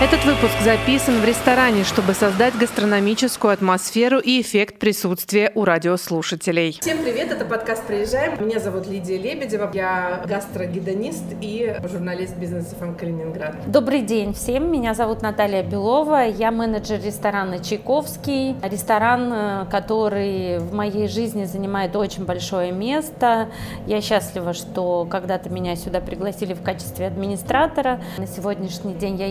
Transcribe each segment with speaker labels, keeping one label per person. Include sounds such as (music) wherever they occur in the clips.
Speaker 1: Этот выпуск записан в ресторане, чтобы создать гастрономическую атмосферу и эффект присутствия у радиослушателей.
Speaker 2: Всем привет, это подкаст «Приезжаем». Меня зовут Лидия Лебедева, я гастрогидонист и журналист бизнеса ФМ Калининград.
Speaker 3: Добрый день всем, меня зовут Наталья Белова, я менеджер ресторана «Чайковский». Ресторан, э, который в моей жизни занимает очень большое место. Я счастлива, что когда-то меня сюда пригласили в качестве администратора. На сегодняшний день я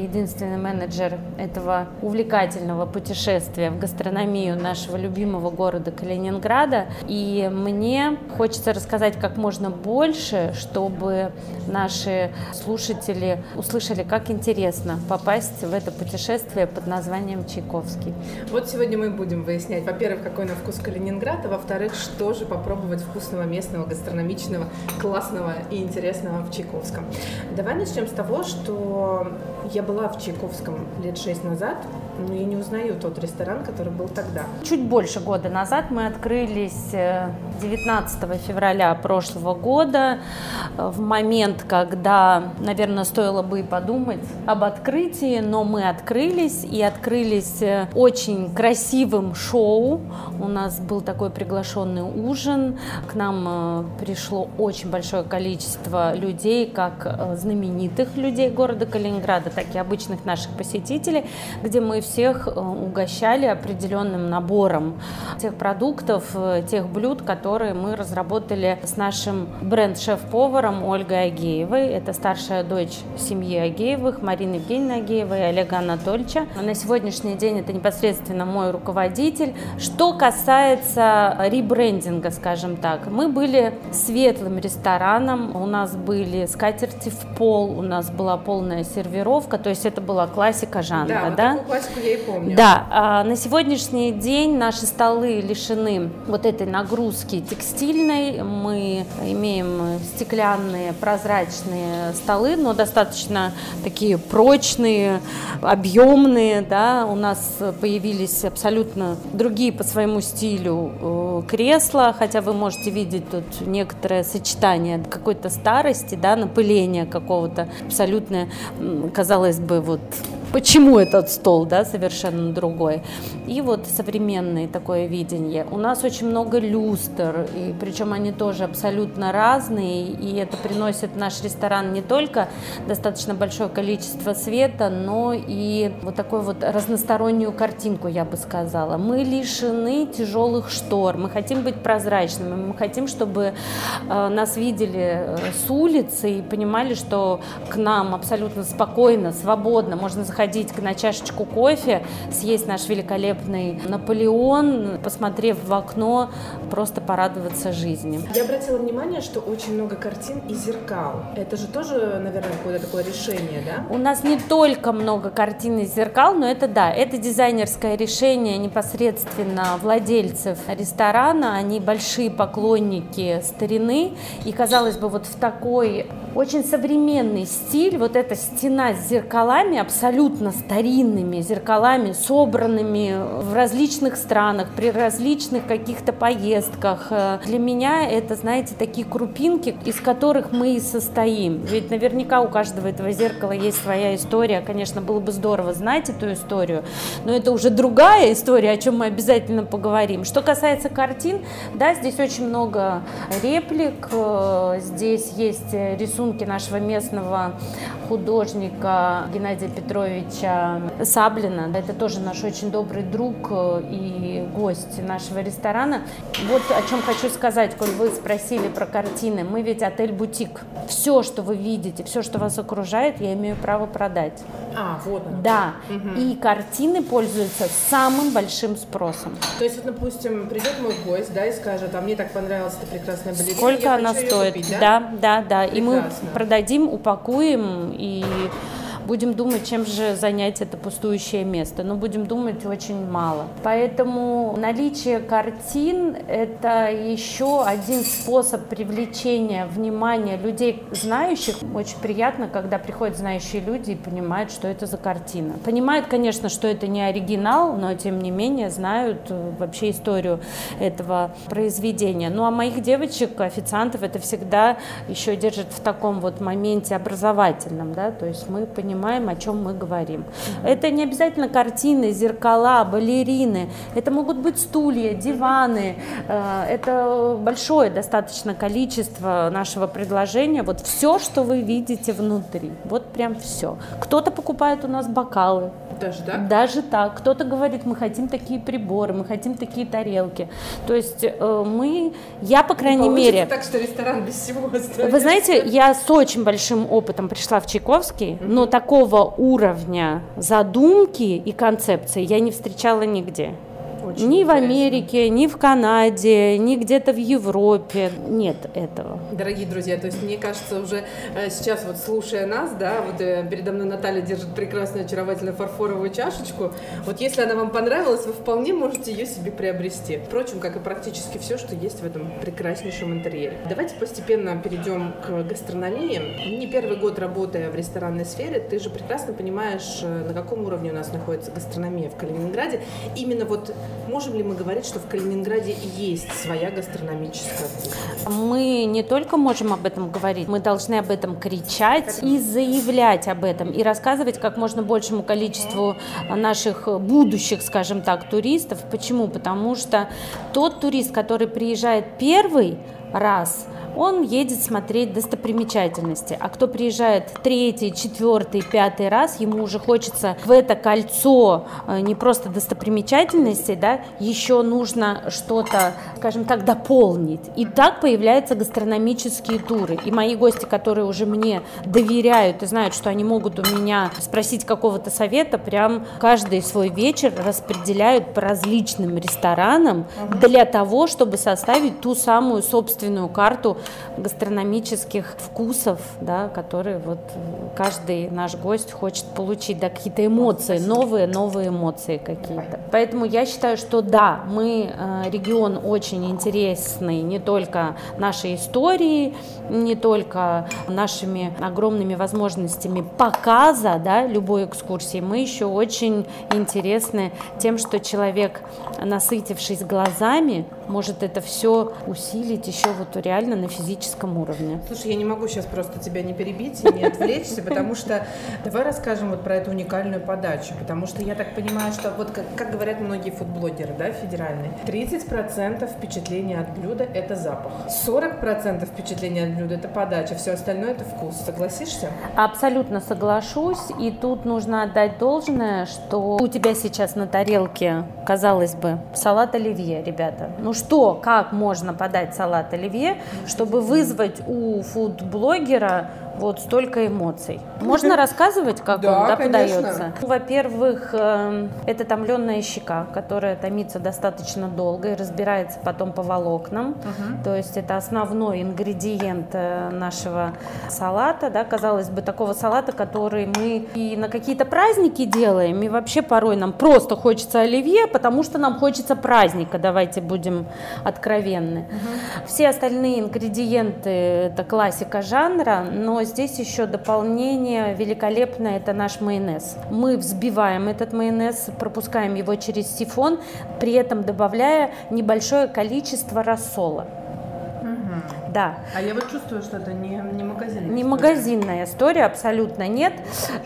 Speaker 3: единственный менеджер этого увлекательного путешествия в гастрономию нашего любимого города Калининграда. И мне хочется рассказать как можно больше, чтобы наши слушатели услышали, как интересно попасть в это путешествие под названием Чайковский.
Speaker 2: Вот сегодня мы будем выяснять, во-первых, какой на вкус Калининград, а во-вторых, что же попробовать вкусного местного, гастрономичного, классного и интересного в Чайковском. Давай начнем с того, что я была в Чайковском Московском лет шесть назад, но я не узнаю тот ресторан, который был тогда.
Speaker 3: Чуть больше года назад мы открылись 19 э, февраля прошлого года, э, в момент, когда, наверное, стоило бы и подумать об открытии, но мы открылись и открылись э, очень красивым шоу. У нас был такой приглашенный ужин, к нам пришло очень большое количество людей, как знаменитых людей города Калининграда, так и обычных наших наших посетителей, где мы всех э, угощали определенным набором тех продуктов, э, тех блюд, которые мы разработали с нашим бренд-шеф-поваром Ольгой Агеевой. Это старшая дочь семьи Агеевых, Марины Евгеньевны Агеевой и Олега Анатольевича. На сегодняшний день это непосредственно мой руководитель. Что касается ребрендинга, скажем так, мы были светлым рестораном, у нас были скатерти в пол, у нас была полная сервировка, то есть это была классика жанра,
Speaker 2: да?
Speaker 3: Вот да?
Speaker 2: Такую классику я и помню.
Speaker 3: Да, а на сегодняшний день наши столы лишены вот этой нагрузки текстильной. Мы имеем стеклянные, прозрачные столы, но достаточно такие прочные, объемные, да. У нас появились абсолютно другие по своему стилю э, кресла, хотя вы можете видеть тут некоторое сочетание какой-то старости, да, напыления какого-то абсолютно, казалось бы, вот почему этот стол, да, совершенно другой. И вот современное такое видение. У нас очень много люстр, и причем они тоже абсолютно разные, и это приносит в наш ресторан не только достаточно большое количество света, но и вот такую вот разностороннюю картинку, я бы сказала. Мы лишены тяжелых штор, мы хотим быть прозрачными, мы хотим, чтобы э, нас видели э, с улицы и понимали, что к нам абсолютно спокойно, свободно можно заходить сходить на чашечку кофе, съесть наш великолепный Наполеон, посмотрев в окно, просто порадоваться жизни.
Speaker 2: Я обратила внимание, что очень много картин и зеркал. Это же тоже, наверное, какое-то такое решение, да?
Speaker 3: У нас не только много картин и зеркал, но это да, это дизайнерское решение непосредственно владельцев ресторана. Они большие поклонники старины. И, казалось бы, вот в такой очень современный стиль, вот эта стена с зеркалами абсолютно абсолютно старинными зеркалами, собранными в различных странах, при различных каких-то поездках. Для меня это, знаете, такие крупинки, из которых мы и состоим. Ведь наверняка у каждого этого зеркала есть своя история. Конечно, было бы здорово знать эту историю, но это уже другая история, о чем мы обязательно поговорим. Что касается картин, да, здесь очень много реплик, здесь есть рисунки нашего местного художника Геннадия Петровича Саблина. Это тоже наш очень добрый друг э, и гость нашего ресторана. Вот о чем хочу сказать, коль вы спросили про картины. Мы ведь отель-бутик. Все, что вы видите, все, что вас окружает, я имею право продать.
Speaker 2: А, вот.
Speaker 3: Да. Угу. И картины пользуются самым большим спросом.
Speaker 2: То есть, вот, допустим, придет мой гость, да, и скажет, а мне так понравилась эта прекрасная балерина.
Speaker 3: Сколько она стоит? Купить, да? да, да, да. Прекрасно. И мы продадим, упакуем и будем думать, чем же занять это пустующее место. Но будем думать очень мало. Поэтому наличие картин – это еще один способ привлечения внимания людей, знающих. Очень приятно, когда приходят знающие люди и понимают, что это за картина. Понимают, конечно, что это не оригинал, но тем не менее знают э, вообще историю этого произведения. Ну а моих девочек, официантов, это всегда еще держит в таком вот моменте образовательном, да, то есть мы понимаем, о чем мы говорим. Это не обязательно картины, зеркала, балерины, это могут быть стулья, диваны, э, это большое достаточно количество нашего предложения, вот все, что вы видите внутри, вот прям все. Кто-то покупает у нас бокалы,
Speaker 2: даже так?
Speaker 3: Даже так. Кто-то говорит, мы хотим такие приборы, мы хотим такие тарелки. То есть э, мы, я по крайней мере...
Speaker 2: так, что ресторан без всего остается.
Speaker 3: Вы знаете, я с очень большим опытом пришла в Чайковский, mm-hmm. но такого уровня задумки и концепции я не встречала нигде. Очень ни интересно. в Америке, ни в Канаде, ни где-то в Европе. Нет этого.
Speaker 2: Дорогие друзья, то есть мне кажется, уже э, сейчас вот слушая нас, да, вот э, передо мной Наталья держит прекрасную, очаровательную фарфоровую чашечку. Вот если она вам понравилась, вы вполне можете ее себе приобрести. Впрочем, как и практически все, что есть в этом прекраснейшем интерьере. Давайте постепенно перейдем к гастрономии. Не первый год работая в ресторанной сфере, ты же прекрасно понимаешь, э, на каком уровне у нас находится гастрономия в Калининграде. Именно вот Можем ли мы говорить, что в Калининграде есть своя гастрономическая кухня?
Speaker 3: Мы не только можем об этом говорить, мы должны об этом кричать и заявлять об этом, и рассказывать как можно большему количеству наших будущих, скажем так, туристов. Почему? Потому что тот турист, который приезжает первый раз – он едет смотреть достопримечательности. А кто приезжает третий, четвертый, пятый раз, ему уже хочется в это кольцо э, не просто достопримечательностей, да, еще нужно что-то, скажем так, дополнить. И так появляются гастрономические туры. И мои гости, которые уже мне доверяют и знают, что они могут у меня спросить какого-то совета, прям каждый свой вечер распределяют по различным ресторанам для того, чтобы составить ту самую собственную карту гастрономических вкусов, да, которые вот каждый наш гость хочет получить, да, какие-то эмоции, новые, новые эмоции какие-то. Поэтому я считаю, что да, мы э, регион очень интересный не только нашей историей, не только нашими огромными возможностями показа, да, любой экскурсии, мы еще очень интересны тем, что человек, насытившись глазами, может это все усилить еще вот реально на физическом уровне.
Speaker 2: Слушай, я не могу сейчас просто тебя не перебить и не отвлечься, потому что давай расскажем вот про эту уникальную подачу, потому что я так понимаю, что вот как, как говорят многие фудблогеры, да, федеральные, 30% впечатления от блюда – это запах, 40% впечатления от блюда – это подача, все остальное – это вкус. Согласишься?
Speaker 3: Абсолютно соглашусь, и тут нужно отдать должное, что у тебя сейчас на тарелке, казалось бы, салат оливье, ребята. Ну что, как можно подать салат оливье, чтобы вызвать у фуд-блогера вот столько эмоций. Можно рассказывать, как
Speaker 2: да,
Speaker 3: он да,
Speaker 2: конечно.
Speaker 3: подается? Во-первых, эм, это томленная щека, которая томится достаточно долго и разбирается потом по волокнам. Угу. То есть это основной ингредиент э, нашего салата. Да? Казалось бы, такого салата, который мы и на какие-то праздники делаем, и вообще порой нам просто хочется оливье, потому что нам хочется праздника, давайте будем откровенны. Угу. Все остальные ингредиенты – это классика жанра, но здесь еще дополнение великолепное, это наш майонез. Мы взбиваем этот майонез, пропускаем его через сифон, при этом добавляя небольшое количество рассола. Да.
Speaker 2: А я вот чувствую, что это не, не магазинная
Speaker 3: Не история. магазинная история, абсолютно нет.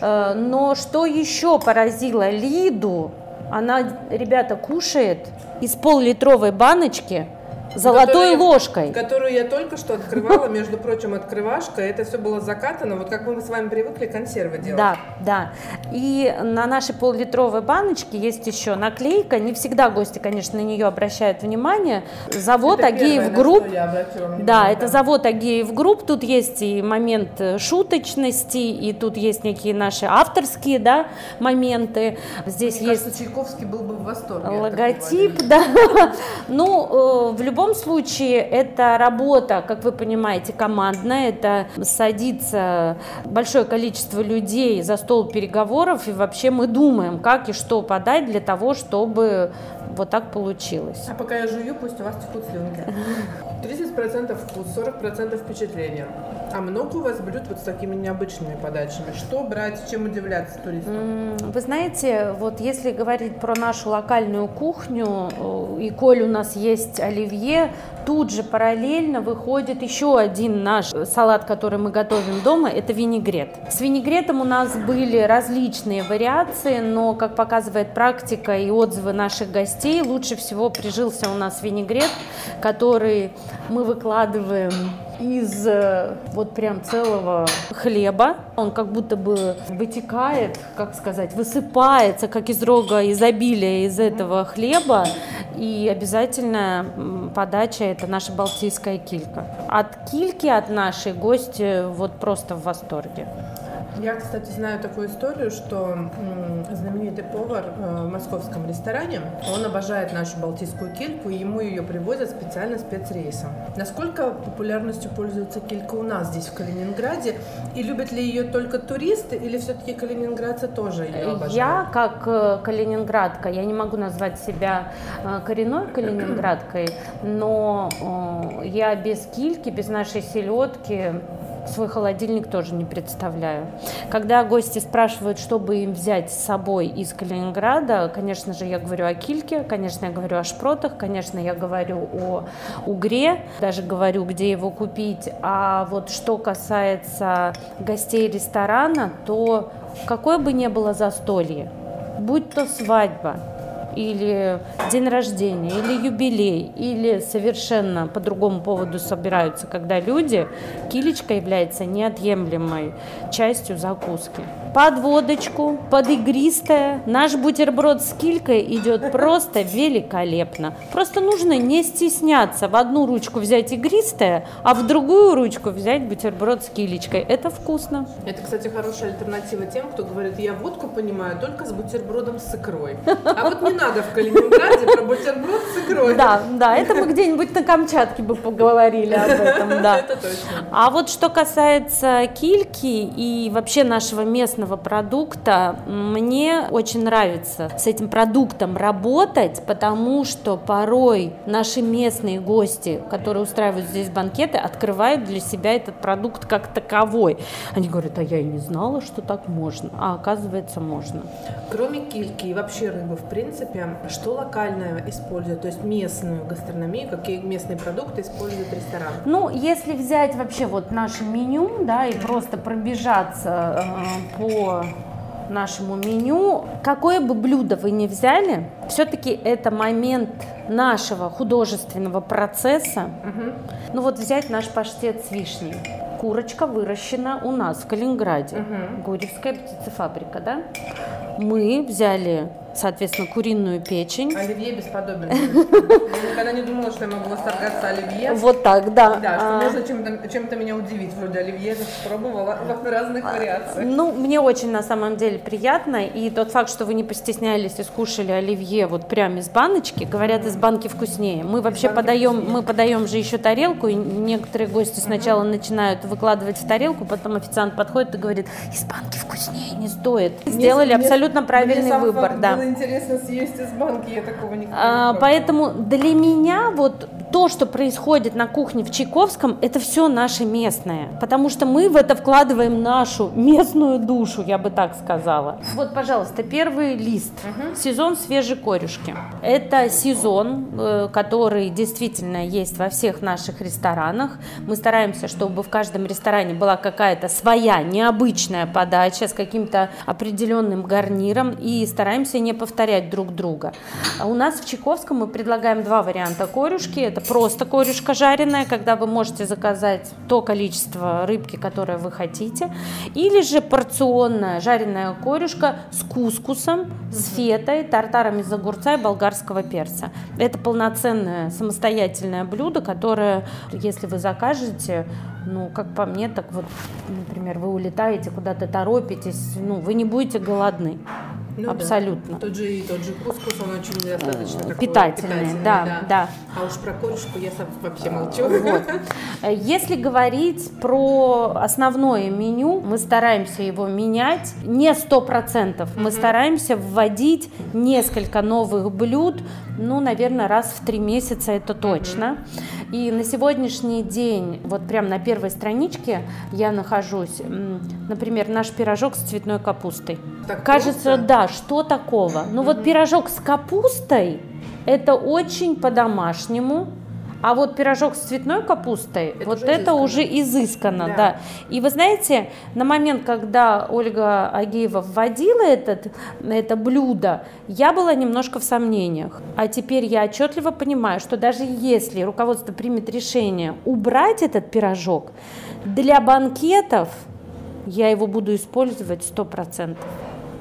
Speaker 3: Э, но что еще поразило Лиду, она, ребята, кушает из пол-литровой баночки золотой
Speaker 2: которую,
Speaker 3: ложкой.
Speaker 2: Которую я только что открывала, между прочим, открывашка. Это все было закатано, вот как мы с вами привыкли консервы делать.
Speaker 3: Да, да. И на нашей пол-литровой баночке есть еще наклейка. Не всегда гости, конечно, на нее обращают внимание. Завод это Агеев первое, Group. Да, это завод Агеев Group. Тут есть и момент шуточности, и тут есть некие наши авторские да, моменты. Здесь
Speaker 2: Мне
Speaker 3: есть
Speaker 2: кажется, Чайковский был бы в восторге.
Speaker 3: Логотип, да. (laughs) Ну, э, в любом любом случае, это работа, как вы понимаете, командная. Это садится большое количество людей за стол переговоров, и вообще мы думаем, как и что подать для того, чтобы вот так получилось.
Speaker 2: А пока я жую, пусть у вас текут слюнки. 30% вкус, 40% впечатления. А много у вас блюд вот с такими необычными подачами? Что брать, чем удивляться туристам?
Speaker 3: Вы знаете, вот если говорить про нашу локальную кухню, э, и коль у нас есть оливье, тут же параллельно выходит еще один наш салат, который мы готовим дома, это винегрет. С винегретом у нас были различные вариации, но, как показывает практика и отзывы наших гостей, лучше всего прижился у нас винегрет, который мы выкладываем из э, вот прям целого хлеба. Он как будто бы вытекает, как сказать, высыпается, как из рога изобилия из этого хлеба. И обязательно подача – это наша балтийская килька. От кильки, от нашей гости вот просто в восторге.
Speaker 2: Я, кстати, знаю такую историю, что знаменитый повар э, в московском ресторане, он обожает нашу балтийскую кильку, и ему ее привозят специально спецрейсом. Насколько популярностью пользуется килька у нас здесь, в Калининграде? И любят ли ее только туристы, или все-таки калининградцы тоже ее обожают?
Speaker 3: Я, как э, калининградка, я не могу назвать себя э, коренной калининградкой, но я без кильки, без нашей селедки свой холодильник тоже не представляю. Когда гости спрашивают, что бы им взять с собой из Калининграда, конечно же, я говорю о кильке, конечно, я говорю о шпротах, конечно, я говорю о угре, даже говорю, где его купить. А вот что касается гостей ресторана, то какое бы ни было застолье, будь то свадьба, или день рождения, или юбилей, или совершенно по другому поводу собираются, когда люди, килечка является неотъемлемой частью закуски. Под водочку, под игристое, наш бутерброд с килькой идет просто великолепно. Просто нужно не стесняться в одну ручку взять игристое, а в другую ручку взять бутерброд с килечкой. Это вкусно.
Speaker 2: Это, кстати, хорошая альтернатива тем, кто говорит, я водку понимаю только с бутербродом с икрой. А вот не надо в Калининграде про бутерброд с икрой.
Speaker 3: Да, да, это мы где-нибудь на Камчатке бы поговорили об этом, (laughs) да.
Speaker 2: Это точно.
Speaker 3: А вот что касается кильки и вообще нашего местного продукта, мне очень нравится с этим продуктом работать, потому что порой наши местные гости, которые устраивают здесь банкеты, открывают для себя этот продукт как таковой. Они говорят, а я и не знала, что так можно, а оказывается можно.
Speaker 2: Кроме кильки и вообще рыбы, в принципе, что локальное используют, то есть местную гастрономию, какие местные продукты использует ресторан?
Speaker 3: Ну, если взять вообще вот наше меню, да, и просто пробежаться э, по нашему меню, какое бы блюдо вы ни взяли, все-таки это момент нашего художественного процесса. Угу. Ну вот взять наш паштет с вишней. Курочка выращена у нас в Калининграде, угу. Гурьевская птицефабрика, да? Мы взяли соответственно, куриную печень.
Speaker 2: Оливье бесподобен. Я никогда не думала, что я могу восторгаться оливье.
Speaker 3: Вот так, да.
Speaker 2: Да, что а... можно чем-то, чем-то меня удивить. Вроде оливье я пробовала (laughs) в разных вариациях.
Speaker 3: Ну, мне очень на самом деле приятно. И тот факт, что вы не постеснялись и скушали оливье вот прямо из баночки, говорят, из банки вкуснее. Мы вообще подаем, вкуснее. мы подаем же еще тарелку, и некоторые гости сначала начинают выкладывать в тарелку, потом официант подходит и говорит, из банки вкуснее, не стоит. Сделали мне, абсолютно правильный выбор, да
Speaker 2: было интересно съесть из банки, я такого никогда
Speaker 3: а, не Поэтому для меня вот то, что происходит на кухне в Чайковском, это все наше местное. Потому что мы в это вкладываем нашу местную душу, я бы так сказала. Вот, пожалуйста, первый лист. Угу. Сезон свежей корюшки. Это сезон, э, который действительно есть во всех наших ресторанах. Мы стараемся, чтобы в каждом ресторане была какая-то своя необычная подача с каким-то определенным гарниром и стараемся не повторять друг друга. А у нас в Чайковском мы предлагаем два варианта корюшки. Это просто корешка жареная, когда вы можете заказать то количество рыбки, которое вы хотите, или же порционная жареная корешка с кускусом, с фетой, тартаром из огурца и болгарского перца. Это полноценное самостоятельное блюдо, которое, если вы закажете, ну, как по мне, так вот, например, вы улетаете, куда-то торопитесь, ну, вы не будете голодны. Ну, абсолютно.
Speaker 2: Да. Тот же и тот же кускус, он очень достаточно
Speaker 3: такой питательный, питательный да, да, да.
Speaker 2: А уж про корюшку я сам вообще молчу. Вот. (laughs)
Speaker 3: Если говорить про основное меню, мы стараемся его менять не сто процентов, мы стараемся вводить несколько новых блюд, ну, наверное, раз в три месяца это точно. И на сегодняшний день, вот прям на первой страничке я нахожусь, например, наш пирожок с цветной капустой. Так Кажется, просто? да, что такого? Ну, вот пирожок с капустой, это очень по-домашнему, а вот пирожок с цветной капустой, это вот уже это изысканно. уже изысканно, да. да. И вы знаете, на момент, когда Ольга Агеева вводила этот, это блюдо, я была немножко в сомнениях. А теперь я отчетливо понимаю, что даже если руководство примет решение убрать этот пирожок, для банкетов я его буду использовать сто процентов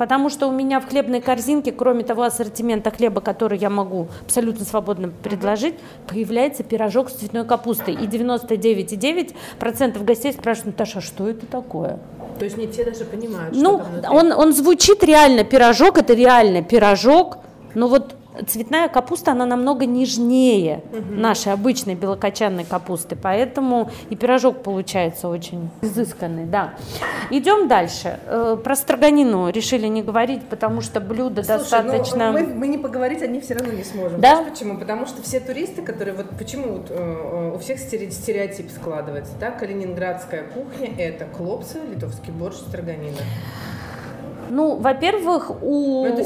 Speaker 3: потому что у меня в хлебной корзинке, кроме того ассортимента хлеба, который я могу абсолютно свободно предложить, появляется пирожок с цветной капустой. И 99,9% гостей спрашивают, Наташа, что это такое?
Speaker 2: То есть не все даже понимают,
Speaker 3: ну, что там он, он звучит реально, пирожок, это реально пирожок, но вот цветная капуста, она намного нежнее угу. нашей обычной белокочанной капусты, поэтому и пирожок получается очень изысканный, да. Идем дальше. Э, про строганину решили не говорить, потому что блюдо Слушай, достаточно...
Speaker 2: Ну, мы, мы не поговорить, они все равно не сможем.
Speaker 3: Да?
Speaker 2: Знаешь почему? Потому что все туристы, которые вот почему вот, э, у всех стереотип складывается, да, калининградская кухня это клопсы, литовский борщ, строганина.
Speaker 3: Ну, во-первых, у
Speaker 2: ну,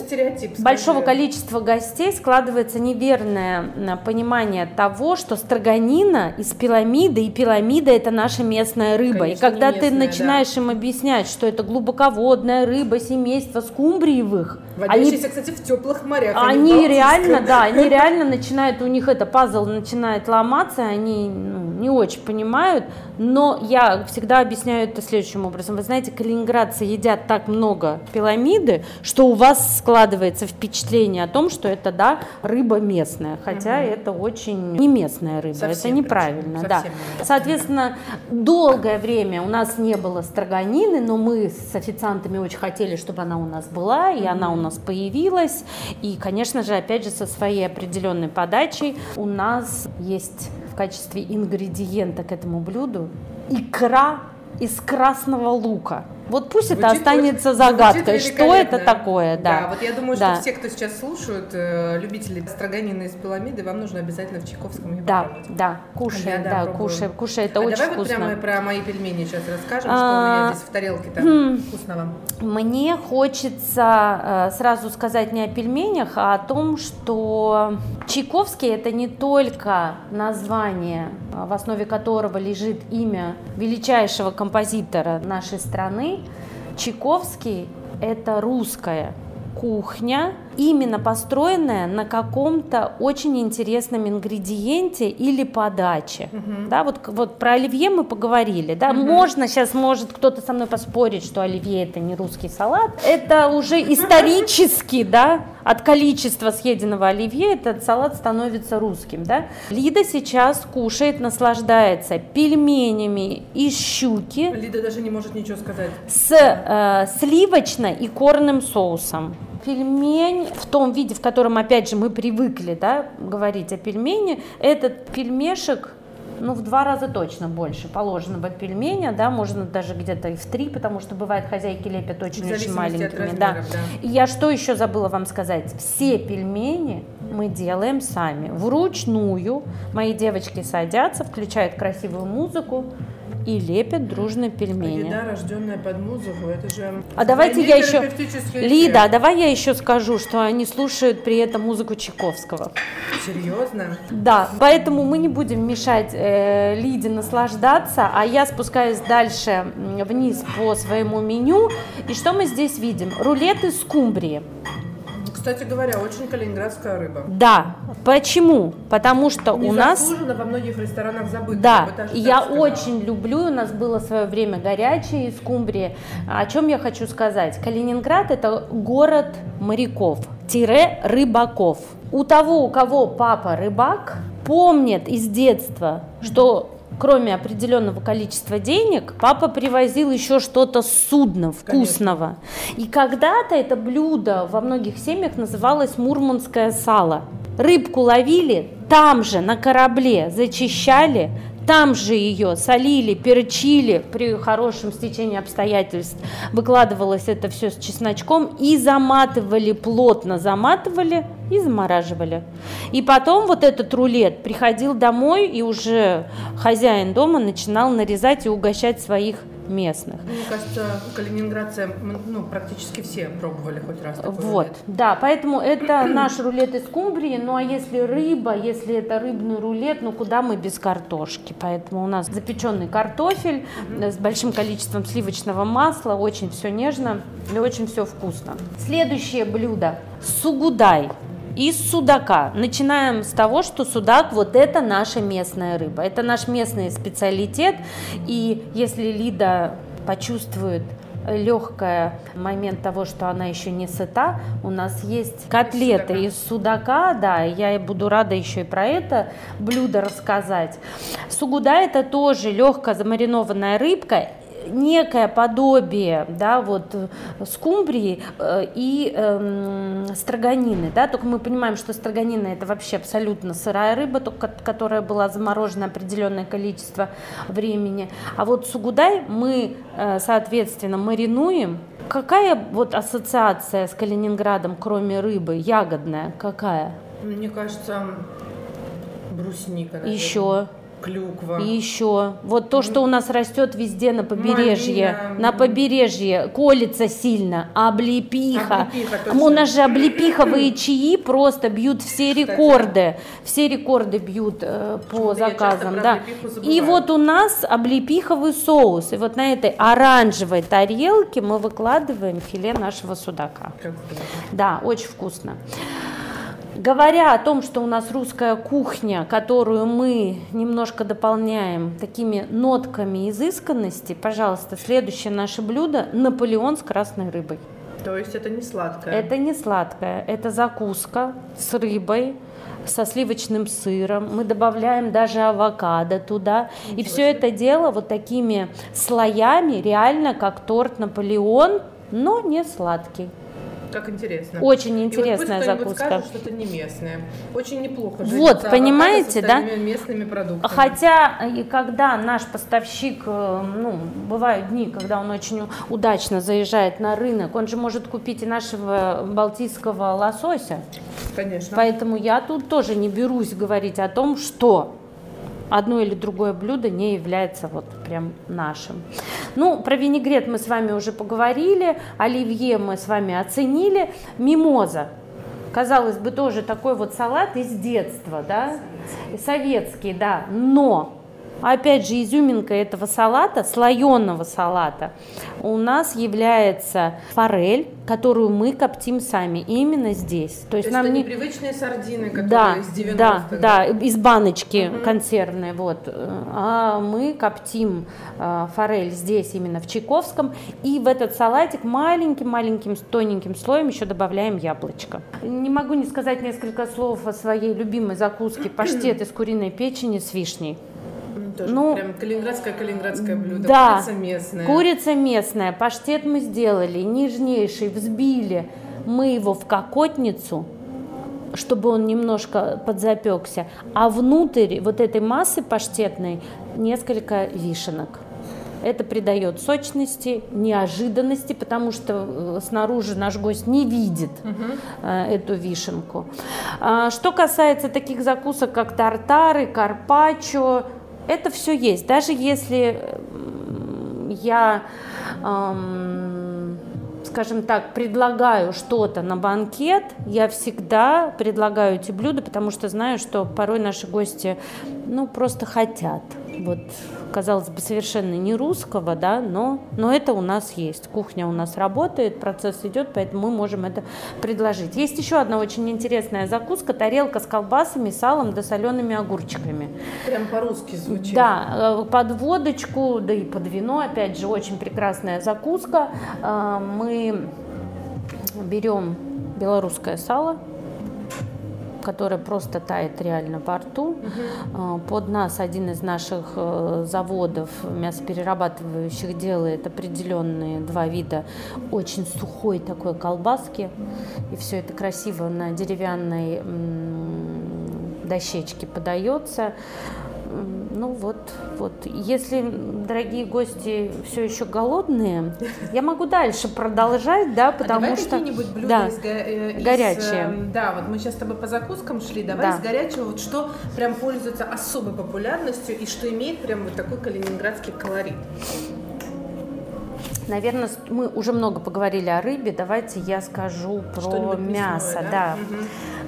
Speaker 3: большого количества гостей складывается неверное понимание того, что строганина из пиламиды, и пиламида это наша местная рыба. Конечно, и когда местная, ты начинаешь да. им объяснять, что это глубоководная рыба семейства скумбриевых,
Speaker 2: Водящиеся, кстати, в теплых морях.
Speaker 3: Они, они реально, да, (laughs) они реально начинают, у них это пазл начинает ломаться, они ну, не очень понимают, но я всегда объясняю это следующим образом. Вы знаете, калининградцы едят так много пирамиды, что у вас складывается впечатление о том, что это, да, рыба местная, хотя угу. это очень не местная рыба, Совсем это неправильно, да. Соответственно, долгое время у нас не было строганины, но мы с официантами очень хотели, чтобы она у нас была, и она у нас появилась, и, конечно же, опять же, со своей определенной подачей у нас есть в качестве ингредиента к этому блюду икра из красного лука. Вот пусть звучит это останется очень, загадкой, что это такое, да.
Speaker 2: Да, вот я думаю, да. что все, кто сейчас слушают, э, любители строганины из пиламиды, вам нужно обязательно в Чайковском ее
Speaker 3: Да, да, кушай, я, да, да кушай, кушай, это а очень
Speaker 2: давай
Speaker 3: вкусно.
Speaker 2: давай вот прямо про мои пельмени сейчас расскажем, а, что у меня здесь в тарелке там хм, вкусного.
Speaker 3: Мне хочется э, сразу сказать не о пельменях, а о том, что Чайковский это не только название, в основе которого лежит имя величайшего композитора нашей страны, Чайковский – это русская кухня, именно построенная на каком-то очень интересном ингредиенте или подаче. Угу. Да, вот, вот про оливье мы поговорили. Да? Угу. Можно, сейчас может кто-то со мной поспорить, что оливье это не русский салат. Это уже исторически, да, от количества съеденного оливье этот салат становится русским. Да? Лида сейчас кушает, наслаждается пельменями из щуки.
Speaker 2: Лида даже не может ничего сказать.
Speaker 3: С э, сливочно и корным соусом пельмень в том виде, в котором, опять же, мы привыкли да, говорить о пельмени, этот пельмешек ну, в два раза точно больше положенного пельменя, да, можно даже где-то и в три, потому что бывает хозяйки лепят очень-очень маленькими. Размеров, да. да. И я что еще забыла вам сказать? Все пельмени мы делаем сами, вручную. Мои девочки садятся, включают красивую музыку, и лепят дружно пельмени.
Speaker 2: Еда, рожденная под музыку, это же...
Speaker 3: А давайте я еще... Лида, а давай я еще скажу, что они слушают при этом музыку Чайковского.
Speaker 2: Серьезно?
Speaker 3: Да, поэтому мы не будем мешать э, Лиде наслаждаться, а я спускаюсь дальше вниз по своему меню. И что мы здесь видим? Рулет из скумбрии.
Speaker 2: Кстати говоря, очень калининградская рыба.
Speaker 3: Да. Почему? Потому что
Speaker 2: Не
Speaker 3: у нас...
Speaker 2: во многих ресторанах забыто.
Speaker 3: Да. Я очень люблю, у нас было свое время горячее из скумбрии. О чем я хочу сказать? Калининград это город моряков, тире рыбаков. У того, у кого папа рыбак, помнит из детства, что кроме определенного количества денег, папа привозил еще что-то с судна вкусного. Конечно. И когда-то это блюдо во многих семьях называлось мурманское сало. Рыбку ловили там же на корабле, зачищали, там же ее солили, перчили при хорошем стечении обстоятельств. Выкладывалось это все с чесночком и заматывали, плотно заматывали и замораживали. И потом вот этот рулет приходил домой, и уже хозяин дома начинал нарезать и угощать своих местных.
Speaker 2: Мне кажется, калининградцы ну, практически все пробовали хоть раз такой
Speaker 3: Вот,
Speaker 2: рулет.
Speaker 3: да, поэтому это (clears throat) наш рулет из скумбрии, ну а если рыба, если это рыбный рулет, ну куда мы без картошки? Поэтому у нас запеченный картофель mm с большим количеством сливочного масла, очень все нежно и очень все вкусно. Следующее блюдо – сугудай из судака. Начинаем с того, что судак вот это наша местная рыба. Это наш местный специалитет. И если Лида почувствует легкая момент того, что она еще не сыта. У нас есть котлеты из судака, да, я буду рада еще и про это блюдо рассказать. Сугуда это тоже легкая замаринованная рыбка некое подобие, да, вот э, скумбрии э, и э, строганины, да, только мы понимаем, что строганина это вообще абсолютно сырая рыба, только, которая была заморожена определенное количество времени, а вот сугудай мы, э, соответственно, маринуем. Какая вот ассоциация с Калининградом, кроме рыбы, ягодная, какая?
Speaker 2: Мне кажется, брусника.
Speaker 3: Наверное. Еще
Speaker 2: клюква.
Speaker 3: И еще вот то, что у нас растет везде на побережье, Малина. на побережье колется сильно, облепиха. облепиха у нас же облепиховые чаи просто бьют все рекорды, все рекорды бьют э, по Я заказам, да. И вот у нас облепиховый соус, и вот на этой оранжевой тарелке мы выкладываем филе нашего судака. Да, очень вкусно. Говоря о том, что у нас русская кухня, которую мы немножко дополняем такими нотками изысканности, пожалуйста, следующее наше блюдо – Наполеон с красной рыбой.
Speaker 2: То есть это не сладкое?
Speaker 3: Это не сладкое, это закуска с рыбой, со сливочным сыром, мы добавляем даже авокадо туда. Ничего и все это дело вот такими слоями, реально как торт Наполеон, но не сладкий.
Speaker 2: Как интересно.
Speaker 3: Очень интересная
Speaker 2: и
Speaker 3: вот закуска.
Speaker 2: Скажет, что это не местное. Очень неплохо.
Speaker 3: Вот, понимаете, да?
Speaker 2: Местными продуктами.
Speaker 3: Хотя и когда наш поставщик, э, ну, бывают дни, когда он очень удачно заезжает на рынок, он же может купить и нашего балтийского лосося.
Speaker 2: Конечно.
Speaker 3: Поэтому я тут тоже не берусь говорить о том, что одно или другое блюдо не является вот прям нашим. Ну, про винегрет мы с вами уже поговорили, оливье мы с вами оценили, мимоза. Казалось бы, тоже такой вот салат из детства, да, советский, советский да, но Опять же, изюминка этого салата, слоеного салата, у нас является форель, которую мы коптим сами, именно здесь.
Speaker 2: То есть, То нам это не привычные сардины, которые
Speaker 3: да,
Speaker 2: из 90-х.
Speaker 3: Да, да, из баночки угу. консервной, вот. А мы коптим а, форель здесь, именно в Чайковском, и в этот салатик маленьким-маленьким тоненьким слоем еще добавляем яблочко. Не могу не сказать несколько слов о своей любимой закуске паштет из куриной печени с вишней.
Speaker 2: Тоже ну, прям калининградское калининградское блюдо.
Speaker 3: Да,
Speaker 2: курица местная.
Speaker 3: Курица местная. Паштет мы сделали, нежнейший, взбили. Мы его в кокотницу, чтобы он немножко подзапекся. А внутрь вот этой массы паштетной несколько вишенок. Это придает сочности, неожиданности, потому что э, снаружи наш гость не видит угу. эту вишенку. А, что касается таких закусок, как тартары, карпаччо, это все есть. Даже если я, эм, скажем так, предлагаю что-то на банкет, я всегда предлагаю эти блюда, потому что знаю, что порой наши гости, ну, просто хотят. Вот казалось бы, совершенно не русского, да, но, но это у нас есть. Кухня у нас работает, процесс идет, поэтому мы можем это предложить. Есть еще одна очень интересная закуска, тарелка с колбасами, салом да солеными огурчиками.
Speaker 2: Прям по-русски звучит.
Speaker 3: Да, э, под водочку, да и под вино, опять же, очень прекрасная закуска. Э, мы берем белорусское сало, которая просто тает реально во рту. Угу. Под нас один из наших э, заводов мясоперерабатывающих делает определенные два вида очень сухой такой колбаски. И все это красиво на деревянной дощечке подается. Ну вот, вот. Если, дорогие гости, все еще голодные, я могу дальше продолжать, да, потому
Speaker 2: а давай
Speaker 3: что
Speaker 2: какие-нибудь блюда да, из, э, из,
Speaker 3: горячие.
Speaker 2: Э, да, вот мы сейчас с тобой по закускам шли. Давай да. из горячего, вот что прям пользуется особой популярностью и что имеет прям вот такой калининградский колорит.
Speaker 3: Наверное, мы уже много поговорили о рыбе. Давайте я скажу про мясо. Мясное, да. да. Угу.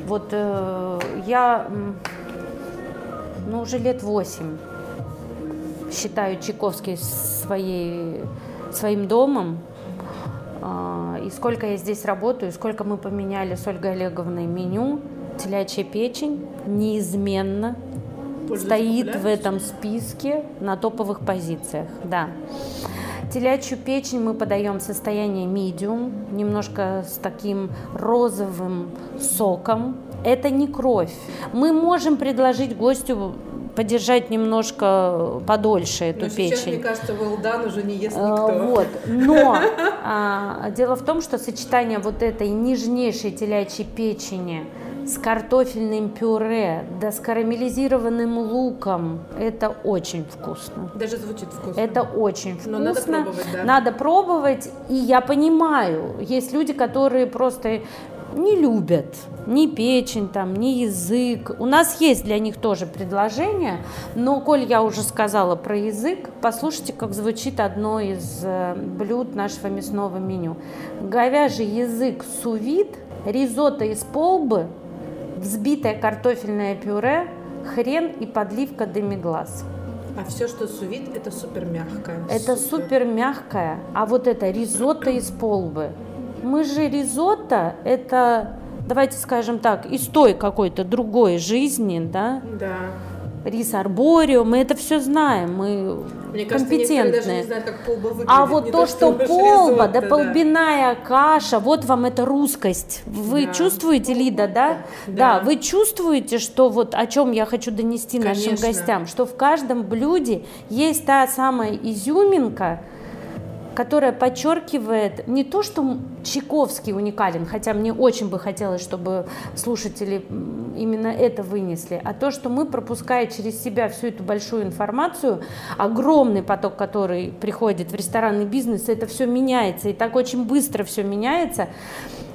Speaker 3: Вот э, я ну, уже лет восемь считаю Чайковский своей, своим домом. А, и сколько я здесь работаю, сколько мы поменяли с Ольгой Олеговной меню, телячья печень неизменно стоит в этом списке на топовых позициях. Да. Телячью печень мы подаем в состоянии медиум, немножко с таким розовым соком. Это не кровь. Мы можем предложить гостю подержать немножко подольше эту Но печень. Сейчас,
Speaker 2: мне кажется, well уже не ест а, никто.
Speaker 3: Вот. Но (laughs) а, дело в том, что сочетание вот этой нежнейшей телячьей печени с картофельным пюре, да с карамелизированным луком. Это очень вкусно.
Speaker 2: Даже звучит вкусно.
Speaker 3: Это очень вкусно.
Speaker 2: Но надо пробовать, да.
Speaker 3: Надо пробовать, и я понимаю, есть люди, которые просто не любят ни печень, там, ни язык. У нас есть для них тоже предложение, но, коль я уже сказала про язык, послушайте, как звучит одно из э, блюд нашего мясного меню. Говяжий язык сувид, ризотто из полбы, взбитое картофельное пюре, хрен и подливка демиглаз.
Speaker 2: А все, что сувид, это супер мягкое.
Speaker 3: Это супер, супер мягкое. А вот это ризотто из полбы – мы же ризотто – это, давайте скажем так, из той какой-то другой жизни, да?
Speaker 2: Да.
Speaker 3: Рис арборио, мы это все знаем, мы Мне компетентны.
Speaker 2: Кажется, даже не знают, как полба выглядит.
Speaker 3: А вот то, что полба, да, да полбиная каша, вот вам эта русскость. Вы да. чувствуете, Лида, да? да? Да, вы чувствуете, что вот о чем я хочу донести Конечно. нашим гостям, что в каждом блюде есть та самая изюминка, которая подчеркивает не то, что Чайковский уникален, хотя мне очень бы хотелось, чтобы слушатели именно это вынесли, а то, что мы, пропуская через себя всю эту большую информацию, огромный поток, который приходит в ресторанный бизнес, это все меняется, и так очень быстро все меняется,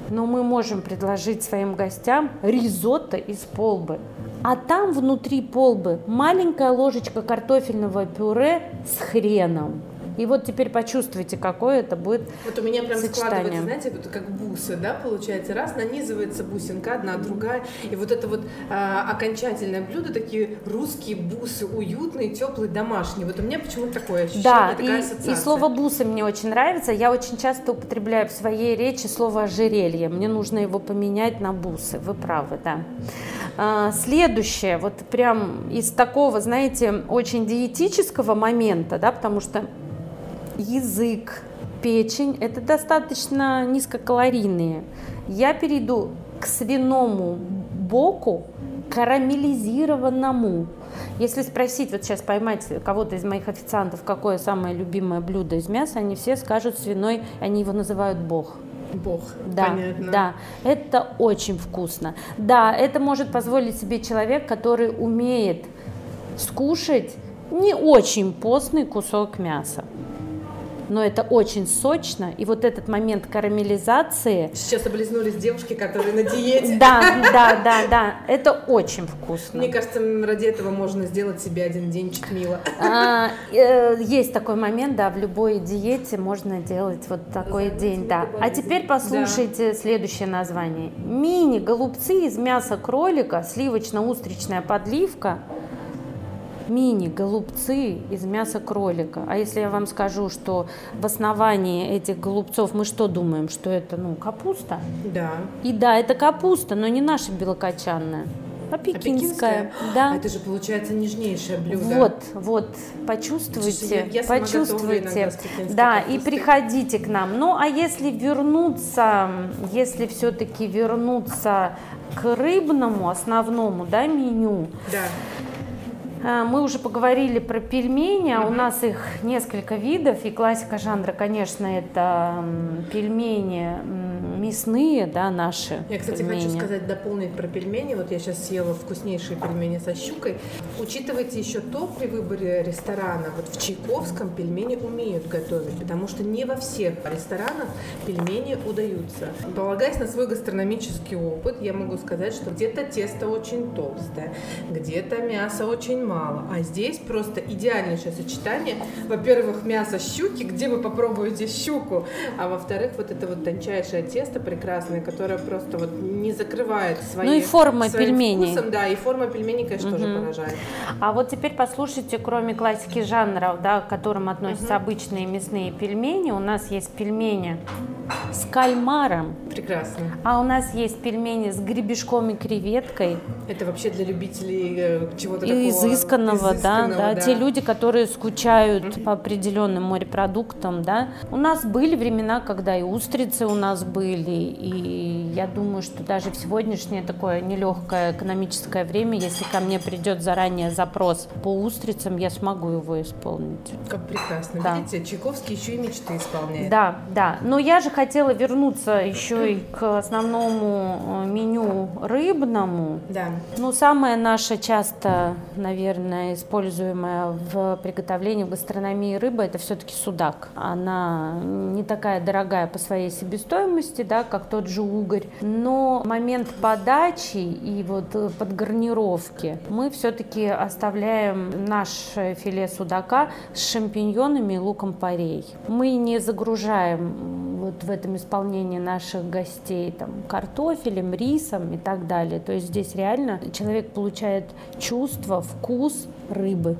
Speaker 3: но мы можем предложить своим гостям ризотто из полбы. А там внутри полбы маленькая ложечка картофельного пюре с хреном. И вот теперь почувствуйте, какое это будет
Speaker 2: Вот у меня прям
Speaker 3: сочетание.
Speaker 2: складывается, знаете, вот как бусы, да, получается, раз нанизывается бусинка одна, другая, и вот это вот а, окончательное блюдо, такие русские бусы, уютные, теплые, домашние. Вот у меня почему-то такое ощущение,
Speaker 3: да,
Speaker 2: такая
Speaker 3: и,
Speaker 2: ассоциация.
Speaker 3: и слово бусы мне очень нравится. Я очень часто употребляю в своей речи слово ожерелье. Мне нужно его поменять на бусы. Вы правы, да. А, следующее, вот прям из такого, знаете, очень диетического момента, да, потому что язык, печень – это достаточно низкокалорийные. Я перейду к свиному боку, карамелизированному. Если спросить, вот сейчас поймать кого-то из моих официантов, какое самое любимое блюдо из мяса, они все скажут свиной, они его называют бог.
Speaker 2: Бог,
Speaker 3: да,
Speaker 2: понятно.
Speaker 3: Да, это очень вкусно. Да, это может позволить себе человек, который умеет скушать не очень постный кусок мяса но это очень сочно. И вот этот момент карамелизации...
Speaker 2: Сейчас облизнулись девушки, которые на диете.
Speaker 3: Да, да, да, да. Это очень вкусно.
Speaker 2: Мне кажется, ради этого можно сделать себе один день читмила.
Speaker 3: А, э, есть такой момент, да, в любой диете можно делать вот такой Знаете, день, да. А теперь послушайте да. следующее название. Мини-голубцы из мяса кролика, сливочно-устричная подливка – мини-голубцы из мяса кролика. А если я вам скажу, что в основании этих голубцов мы что думаем, что это ну, капуста?
Speaker 2: Да.
Speaker 3: И да, это капуста, но не наша белокочанная. А пекинское, да.
Speaker 2: А это же получается нежнейшее блюдо.
Speaker 3: Вот, вот, почувствуйте,
Speaker 2: Я- я
Speaker 3: почувствуйте. Да, и
Speaker 2: капустой.
Speaker 3: приходите к нам. Ну, а если вернуться, если все-таки вернуться к рыбному основному, да, меню,
Speaker 2: Да.
Speaker 3: А, Мы уже поговорили про пельмени, а у нас их несколько видов, и классика жанра, конечно, это пельмени мясные, да, наши.
Speaker 2: Я, кстати,
Speaker 3: пельмени.
Speaker 2: хочу сказать, дополнить про пельмени. Вот я сейчас съела вкуснейшие пельмени со щукой. Учитывайте еще то при выборе ресторана. Вот в Чайковском пельмени умеют готовить, потому что не во всех ресторанах пельмени удаются. Полагаясь на свой гастрономический опыт, я могу сказать, что где-то тесто очень толстое, где-то мяса очень мало, а здесь просто идеальнейшее сочетание. Во-первых, мясо щуки, где вы попробуете щуку, а во-вторых, вот это вот тончайшее тесто прекрасное, которое просто вот не закрывает свои
Speaker 3: Ну и форма пельменей.
Speaker 2: вкусом, да, и форма пельменей, конечно, тоже поражает.
Speaker 3: А вот теперь послушайте, кроме классики жанров, да, к которым относятся обычные мясные пельмени, у нас есть пельмени с кальмаром,
Speaker 2: Прекрасно.
Speaker 3: а у нас есть пельмени с гребешком и креветкой.
Speaker 2: Это вообще для любителей э, чего-то такого
Speaker 3: изысканного, да,
Speaker 2: изысканного,
Speaker 3: да, те люди, которые скучают по определенным морепродуктам, да. У нас были времена, когда и устрицы у нас были, и я думаю, что даже в сегодняшнее такое нелегкое экономическое время, если ко мне придет заранее запрос по устрицам, я смогу его исполнить.
Speaker 2: Как прекрасно.
Speaker 3: Да.
Speaker 2: Видите, Чайковский еще и мечты исполняет.
Speaker 3: Да, да. Но я же хотела вернуться еще и к основному э, меню рыбному.
Speaker 2: Да.
Speaker 3: Ну, самая наша часто, наверное, используемая в приготовлении в гастрономии рыба, это все-таки судак. Она не такая дорогая по своей себестоимости, да, как тот же угорь, но момент подачи и вот э, подгарнировки мы все-таки оставляем наше филе судака с шампиньонами и луком порей. Мы не загружаем вот в этом исполнении наших гостей там картофелем, рисом и так далее. То есть здесь реально человек получает чувство, вкус рыбы.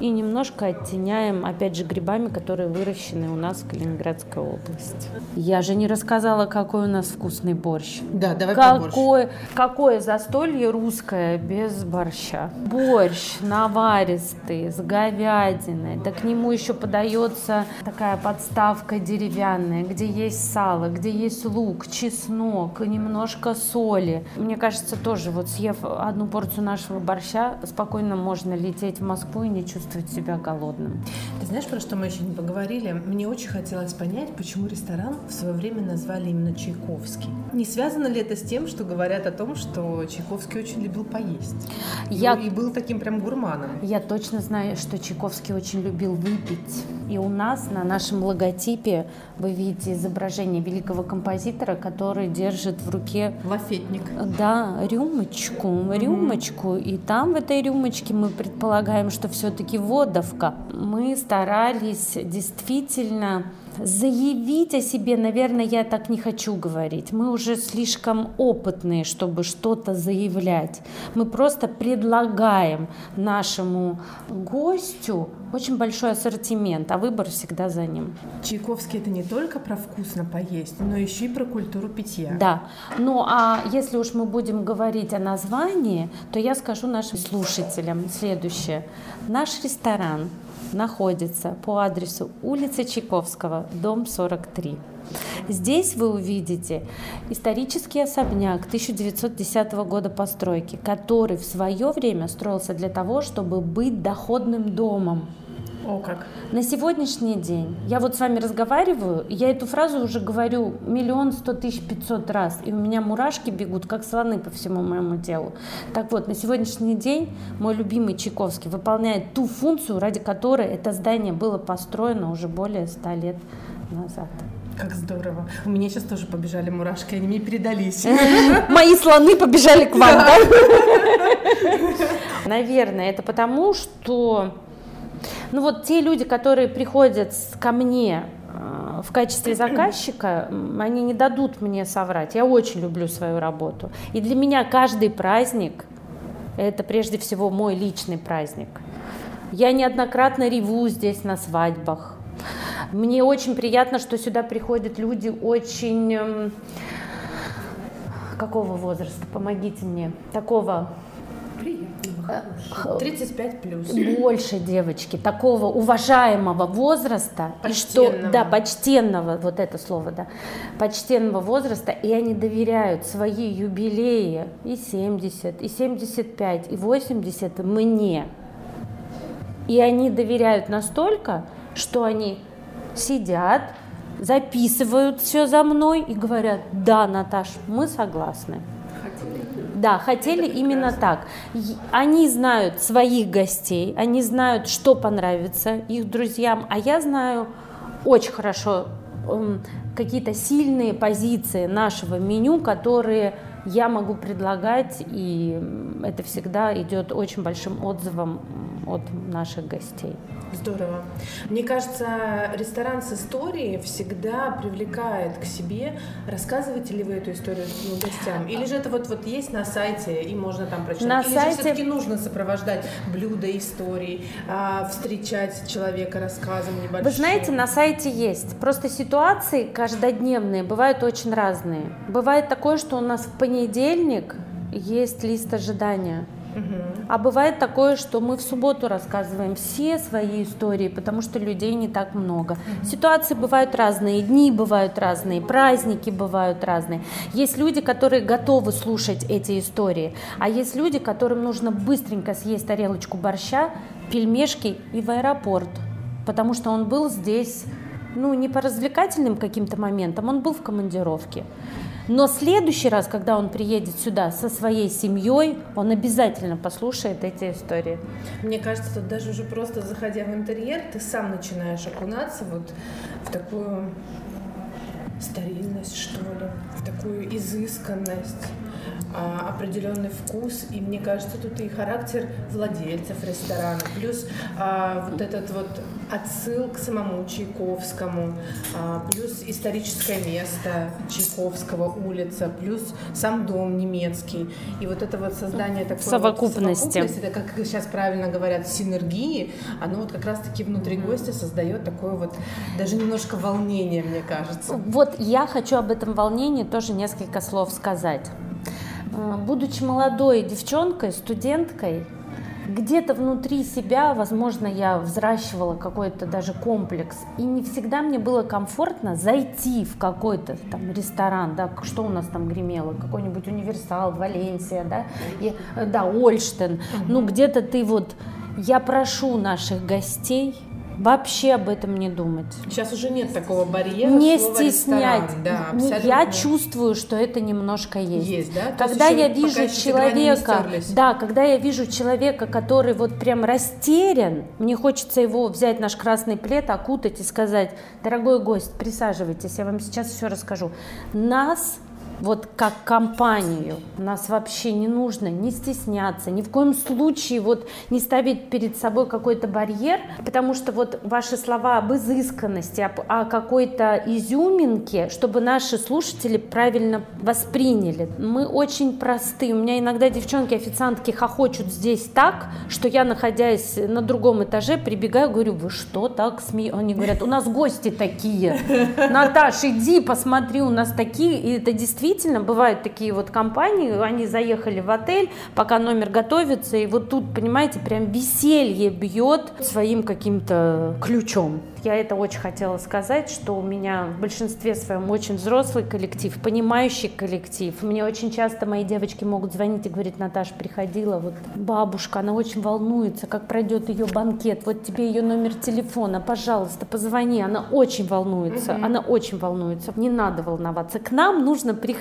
Speaker 3: И немножко оттеняем, опять же, грибами, которые выращены у нас в Калининградской области. Я же не рассказала, какой у нас вкусный борщ.
Speaker 2: Да, давай про борщ.
Speaker 3: Какое, какое застолье русское без борща? Борщ наваристый, с говядиной. Да к нему еще подается такая подставка деревянная, где есть сало, где есть лук, чеснок, немножко соли. Мне кажется, тоже вот съев одну порцию нашего борща, спокойно можно лететь в Москву и не чувствовать себя голодным.
Speaker 2: Ты знаешь, про что мы еще не поговорили? Мне очень хотелось понять, почему ресторан в свое время назвали именно Чайковский. Не связано ли это с тем, что говорят о том, что Чайковский очень любил поесть? И-
Speaker 3: Я-
Speaker 2: И был таким прям гурманом.
Speaker 3: Я точно знаю, что Чайковский очень любил выпить. И у нас на нашем логотипе вы видите изображение великого композитора, который держит в руке
Speaker 2: Лафетник.
Speaker 3: да, рюмочку, рюмочку, и там в этой рюмочке мы предполагаем, что все-таки водовка. Мы старались действительно заявить о себе, наверное, я так не хочу говорить. Мы уже слишком опытные, чтобы что-то заявлять. Мы просто предлагаем нашему гостю очень большой ассортимент, а выбор всегда за ним.
Speaker 2: Чайковский это не только про вкусно поесть, но еще и про культуру питья.
Speaker 3: Да. Ну а если уж мы будем говорить о названии, то я скажу нашим слушателям следующее. Наш ресторан находится по адресу улица Чайковского, дом 43. Здесь вы увидите исторический особняк 1910 года постройки, который в свое время строился для того, чтобы быть доходным домом.
Speaker 2: О, как.
Speaker 3: На сегодняшний день я вот с вами разговариваю, я эту фразу уже говорю миллион сто тысяч пятьсот раз, и у меня мурашки бегут, как слоны по всему моему телу. Так вот, на сегодняшний день мой любимый Чайковский выполняет ту функцию, ради которой это здание было построено уже более ста лет назад.
Speaker 2: Как здорово. У меня сейчас тоже побежали мурашки, они мне передались. (laughs)
Speaker 3: Мои слоны побежали к вам, да? (laughs) Наверное, это потому, что ну вот те люди, которые приходят ко мне э, в качестве (clears throat) заказчика, они не дадут мне соврать. Я очень люблю свою работу. И для меня каждый праздник – это прежде всего мой личный праздник. Я неоднократно реву здесь на свадьбах. Мне очень приятно, что сюда приходят люди очень... эм, Какого возраста? Помогите мне. Такого
Speaker 2: Приятного, 35 плюс.
Speaker 3: Больше девочки такого уважаемого возраста, и что,
Speaker 2: Почтенного.
Speaker 3: да, почтенного, вот это слово, да, почтенного возраста, и они доверяют свои юбилеи и 70, и 75, и 80 мне. И они доверяют настолько, что они сидят, записывают все за мной и говорят, да, Наташ, мы согласны. Да, хотели именно так. Они знают своих гостей, они знают, что понравится их друзьям, а я знаю очень хорошо м, какие-то сильные позиции нашего меню, которые я могу предлагать, и это всегда идет очень большим отзывом от наших гостей.
Speaker 2: Здорово. Мне кажется, ресторан с историей всегда привлекает к себе. Рассказываете ли вы эту историю ну, гостям? Или же это вот, вот есть на сайте, и можно там прочитать?
Speaker 3: На
Speaker 2: Или
Speaker 3: сайте-
Speaker 2: же все-таки нужно сопровождать блюда истории, а, встречать человека рассказом небольшим?
Speaker 3: Вы знаете, на сайте есть. Просто ситуации каждодневные бывают очень разные. Бывает такое, что у нас в понедельник есть лист ожидания. А бывает такое, что мы в субботу рассказываем все свои истории, потому что людей не так много. Ситуации бывают разные, дни бывают разные, праздники бывают разные. Есть люди, которые готовы слушать эти истории, а есть люди, которым нужно быстренько съесть тарелочку борща, пельмешки и в аэропорт, потому что он был здесь, ну, не по развлекательным каким-то моментам, он был в командировке. Но следующий раз, когда он приедет сюда со своей семьей, он обязательно послушает эти истории.
Speaker 2: Мне кажется, тут даже уже просто заходя в интерьер, ты сам начинаешь окунаться вот в такую стерильность, что ли, в такую изысканность, а, определенный вкус. И мне кажется, тут и характер владельцев ресторана, плюс а, вот этот вот отсыл к самому Чайковскому, а, плюс историческое место Чайковского улица, плюс сам дом немецкий. И вот это вот создание такой вот
Speaker 3: Совокупности.
Speaker 2: совокупности, это, как сейчас правильно говорят, синергии, оно вот как раз-таки внутри гостя создает такое вот даже немножко волнение, мне кажется.
Speaker 3: Вот я хочу об этом волнении тоже несколько слов сказать. Э, Будучи молодой девчонкой, студенткой, где-то внутри себя, возможно, я взращивала какой-то даже комплекс. И не всегда мне было комфортно зайти в какой-то там ресторан, да, что у нас там гремело, какой-нибудь универсал, Валенсия, да, и, э, да, Ольштен. Ну, где-то ты вот, я прошу наших гостей вообще об этом не думать
Speaker 2: Сейчас уже нет такого барьера.
Speaker 3: не стеснять.
Speaker 2: Да, абсолютно.
Speaker 3: я чувствую, что это немножко есть.
Speaker 2: Есть, да? То
Speaker 3: Когда я вижу человека, да, когда я вижу человека, который вот прям растерян, мне хочется его взять наш красный плед, окутать и сказать, дорогой гость, присаживайтесь, я вам сейчас все расскажу. Нас вот как компанию нас вообще не нужно не стесняться, ни в коем случае вот не ставить перед собой какой-то барьер, потому что вот ваши слова об изысканности, об- о какой-то изюминке, чтобы наши слушатели правильно восприняли. Мы очень просты. У меня иногда девчонки, официантки хохочут здесь так, что я, находясь на другом этаже, прибегаю, говорю, вы что так смеетесь? Они говорят, у нас гости такие. Наташ, иди, посмотри, у нас такие. И это действительно бывают такие вот компании, они заехали в отель, пока номер готовится, и вот тут, понимаете, прям веселье бьет своим каким-то ключом. Я это очень хотела сказать, что у меня в большинстве своем очень взрослый коллектив, понимающий коллектив. Мне очень часто мои девочки могут звонить и говорить, Наташ, приходила вот бабушка, она очень волнуется, как пройдет ее банкет, вот тебе ее номер телефона, пожалуйста, позвони. Она очень волнуется, она очень волнуется. Не надо волноваться. К нам нужно приходить,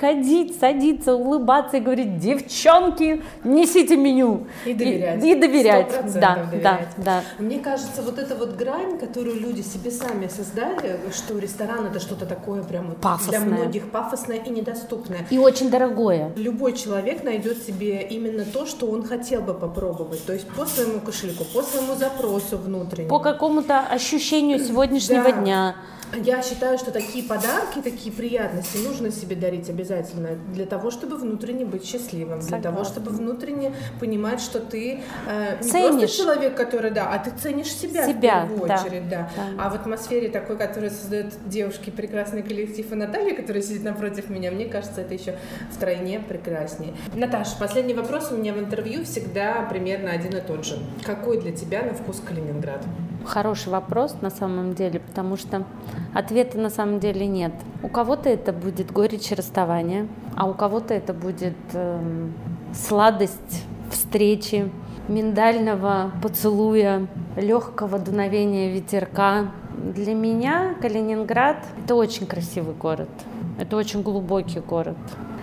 Speaker 3: садиться, улыбаться и говорить, девчонки, несите меню.
Speaker 2: И доверять.
Speaker 3: И, и доверять,
Speaker 2: 100%
Speaker 3: да, да,
Speaker 2: доверять.
Speaker 3: да.
Speaker 2: Мне кажется, вот эта вот грань, которую люди себе сами создали, что ресторан это что-то такое прям
Speaker 3: Пафосное.
Speaker 2: для многих пафосное и недоступное.
Speaker 3: И очень дорогое.
Speaker 2: Любой человек найдет себе именно то, что он хотел бы попробовать, то есть по своему кошельку, по своему запросу внутреннему.
Speaker 3: По какому-то ощущению сегодняшнего
Speaker 2: Да.
Speaker 3: дня.
Speaker 2: Я считаю, что такие подарки, такие приятности нужно себе дарить обязательно для того, чтобы внутренне быть счастливым, Согласна. для того, чтобы внутренне понимать, что ты э, не ценишь. просто человек, который, да, а ты ценишь себя, себя в первую да. очередь, да. да. А в атмосфере такой, которую создает девушки прекрасный коллектив и Наталья, которая сидит напротив меня, мне кажется, это еще втройне прекраснее. Наташа, последний вопрос у меня в интервью всегда примерно один и тот же. Какой для тебя на вкус Калининград?
Speaker 3: Хороший вопрос на самом деле, потому что ответа на самом деле нет. У кого-то это будет горечь расставания, а у кого-то это будет э, сладость встречи, миндального поцелуя, легкого дуновения ветерка. Для меня Калининград – это очень красивый город, это очень глубокий город.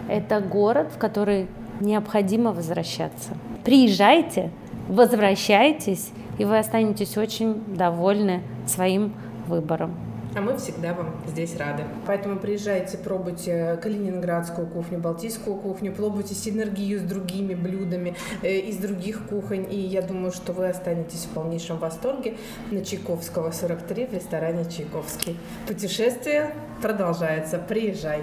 Speaker 3: Это город, в который необходимо возвращаться. Приезжайте, возвращайтесь, и вы останетесь очень довольны своим выбором.
Speaker 2: А мы всегда вам здесь рады. Поэтому приезжайте, пробуйте калининградскую кухню, балтийскую кухню, пробуйте синергию с другими блюдами э, из других кухонь. И я думаю, что вы останетесь в полнейшем восторге на Чайковского 43 в ресторане Чайковский. Путешествие продолжается. Приезжай.